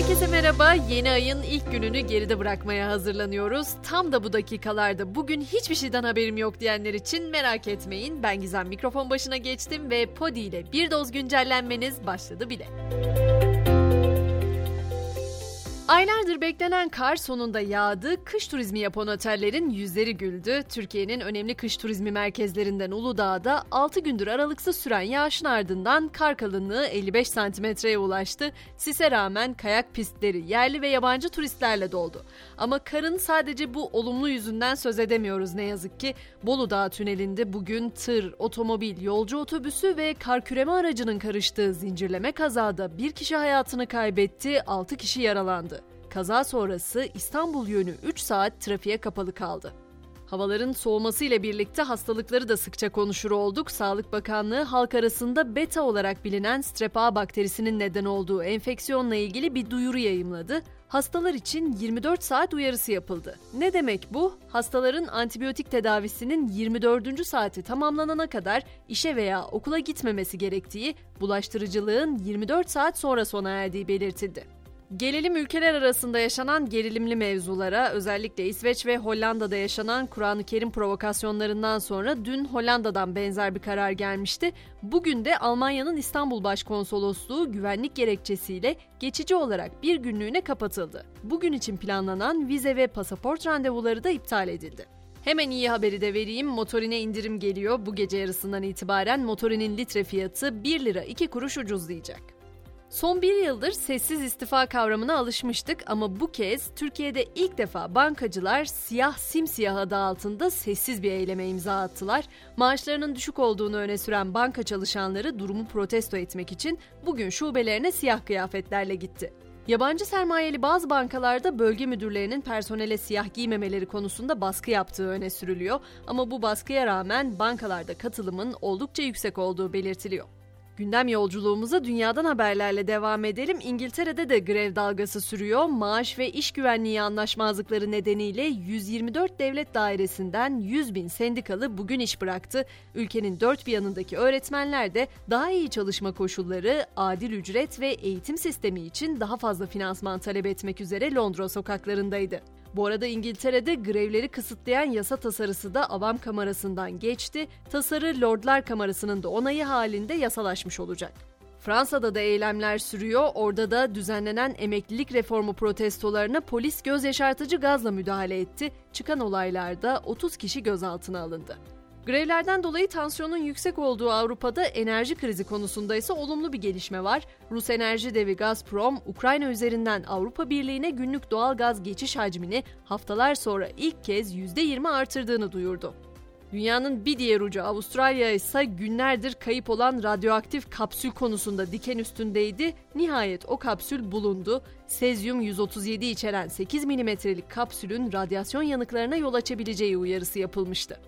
Herkese merhaba. Yeni ayın ilk gününü geride bırakmaya hazırlanıyoruz. Tam da bu dakikalarda bugün hiçbir şeyden haberim yok diyenler için merak etmeyin. Ben Gizem mikrofon başına geçtim ve Podi ile bir doz güncellenmeniz başladı bile. Aylardır beklenen kar sonunda yağdı. Kış turizmi yapan otellerin yüzleri güldü. Türkiye'nin önemli kış turizmi merkezlerinden Uludağ'da 6 gündür aralıksız süren yağışın ardından kar kalınlığı 55 santimetreye ulaştı. Sise rağmen kayak pistleri yerli ve yabancı turistlerle doldu. Ama karın sadece bu olumlu yüzünden söz edemiyoruz ne yazık ki. Bolu Dağı tünelinde bugün tır, otomobil, yolcu otobüsü ve kar küreme aracının karıştığı zincirleme kazada bir kişi hayatını kaybetti, 6 kişi yaralandı. Kaza sonrası İstanbul yönü 3 saat trafiğe kapalı kaldı. Havaların soğuması ile birlikte hastalıkları da sıkça konuşur olduk. Sağlık Bakanlığı halk arasında beta olarak bilinen strep A bakterisinin neden olduğu enfeksiyonla ilgili bir duyuru yayımladı. Hastalar için 24 saat uyarısı yapıldı. Ne demek bu? Hastaların antibiyotik tedavisinin 24. saati tamamlanana kadar işe veya okula gitmemesi gerektiği, bulaştırıcılığın 24 saat sonra sona erdiği belirtildi. Gelelim ülkeler arasında yaşanan gerilimli mevzulara, özellikle İsveç ve Hollanda'da yaşanan Kur'an-ı Kerim provokasyonlarından sonra dün Hollanda'dan benzer bir karar gelmişti. Bugün de Almanya'nın İstanbul Başkonsolosluğu güvenlik gerekçesiyle geçici olarak bir günlüğüne kapatıldı. Bugün için planlanan vize ve pasaport randevuları da iptal edildi. Hemen iyi haberi de vereyim. Motorine indirim geliyor. Bu gece yarısından itibaren motorinin litre fiyatı 1 lira 2 kuruş ucuzlayacak. Son bir yıldır sessiz istifa kavramına alışmıştık ama bu kez Türkiye'de ilk defa bankacılar siyah simsiyah adı altında sessiz bir eyleme imza attılar. Maaşlarının düşük olduğunu öne süren banka çalışanları durumu protesto etmek için bugün şubelerine siyah kıyafetlerle gitti. Yabancı sermayeli bazı bankalarda bölge müdürlerinin personele siyah giymemeleri konusunda baskı yaptığı öne sürülüyor ama bu baskıya rağmen bankalarda katılımın oldukça yüksek olduğu belirtiliyor. Gündem yolculuğumuza dünyadan haberlerle devam edelim. İngiltere'de de grev dalgası sürüyor. Maaş ve iş güvenliği anlaşmazlıkları nedeniyle 124 devlet dairesinden 100 bin sendikalı bugün iş bıraktı. Ülkenin dört bir yanındaki öğretmenler de daha iyi çalışma koşulları, adil ücret ve eğitim sistemi için daha fazla finansman talep etmek üzere Londra sokaklarındaydı. Bu arada İngiltere'de grevleri kısıtlayan yasa tasarısı da Avam Kamerası'ndan geçti. Tasarı Lordlar Kamerası'nın da onayı halinde yasalaşmış olacak. Fransa'da da eylemler sürüyor. Orada da düzenlenen emeklilik reformu protestolarına polis göz yaşartıcı gazla müdahale etti. Çıkan olaylarda 30 kişi gözaltına alındı. Grevlerden dolayı tansiyonun yüksek olduğu Avrupa'da enerji krizi konusunda ise olumlu bir gelişme var. Rus enerji devi Gazprom, Ukrayna üzerinden Avrupa Birliği'ne günlük doğal gaz geçiş hacmini haftalar sonra ilk kez %20 artırdığını duyurdu. Dünyanın bir diğer ucu Avustralya ise günlerdir kayıp olan radyoaktif kapsül konusunda diken üstündeydi. Nihayet o kapsül bulundu. Sezyum 137 içeren 8 milimetrelik kapsülün radyasyon yanıklarına yol açabileceği uyarısı yapılmıştı.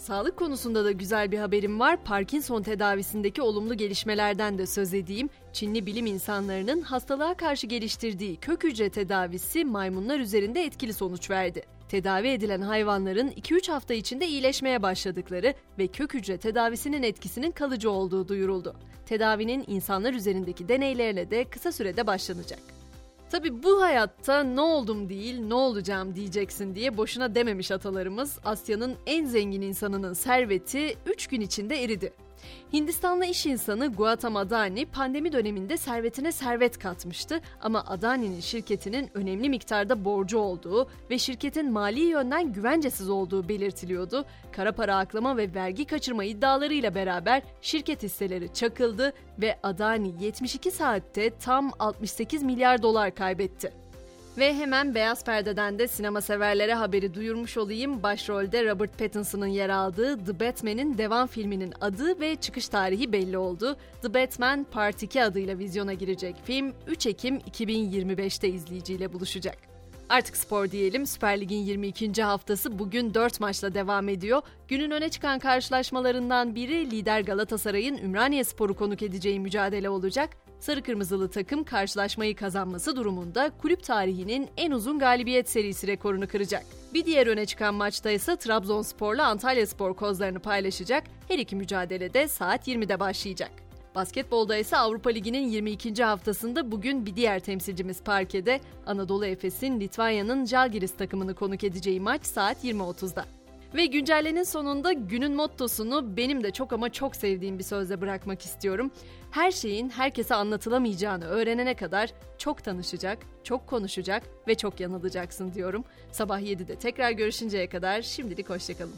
Sağlık konusunda da güzel bir haberim var. Parkinson tedavisindeki olumlu gelişmelerden de söz edeyim. Çinli bilim insanlarının hastalığa karşı geliştirdiği kök hücre tedavisi maymunlar üzerinde etkili sonuç verdi. Tedavi edilen hayvanların 2-3 hafta içinde iyileşmeye başladıkları ve kök hücre tedavisinin etkisinin kalıcı olduğu duyuruldu. Tedavinin insanlar üzerindeki deneylerine de kısa sürede başlanacak. Tabi bu hayatta ne oldum değil ne olacağım diyeceksin diye boşuna dememiş atalarımız Asya'nın en zengin insanının serveti 3 gün içinde eridi. Hindistanlı iş insanı Gautam Adani pandemi döneminde servetine servet katmıştı ama Adani'nin şirketinin önemli miktarda borcu olduğu ve şirketin mali yönden güvencesiz olduğu belirtiliyordu. Kara para aklama ve vergi kaçırma iddialarıyla beraber şirket hisseleri çakıldı ve Adani 72 saatte tam 68 milyar dolar kaybetti. Ve hemen Beyaz Perde'den de sinema severlere haberi duyurmuş olayım. Başrolde Robert Pattinson'ın yer aldığı The Batman'in devam filminin adı ve çıkış tarihi belli oldu. The Batman Part 2 adıyla vizyona girecek film 3 Ekim 2025'te izleyiciyle buluşacak. Artık spor diyelim. Süper Lig'in 22. haftası bugün 4 maçla devam ediyor. Günün öne çıkan karşılaşmalarından biri lider Galatasaray'ın Ümraniye Spor'u konuk edeceği mücadele olacak. Sarı Kırmızılı takım karşılaşmayı kazanması durumunda kulüp tarihinin en uzun galibiyet serisi rekorunu kıracak. Bir diğer öne çıkan maçta ise Trabzonspor'la Antalya Spor kozlarını paylaşacak. Her iki mücadelede saat 20'de başlayacak. Basketbolda ise Avrupa Ligi'nin 22. haftasında bugün bir diğer temsilcimiz parkede Anadolu Efes'in Litvanya'nın Žalgiris takımını konuk edeceği maç saat 20.30'da. Ve güncellenin sonunda günün mottosunu benim de çok ama çok sevdiğim bir sözle bırakmak istiyorum. Her şeyin herkese anlatılamayacağını öğrenene kadar çok tanışacak, çok konuşacak ve çok yanılacaksın diyorum. Sabah 7'de tekrar görüşünceye kadar şimdilik hoşçakalın.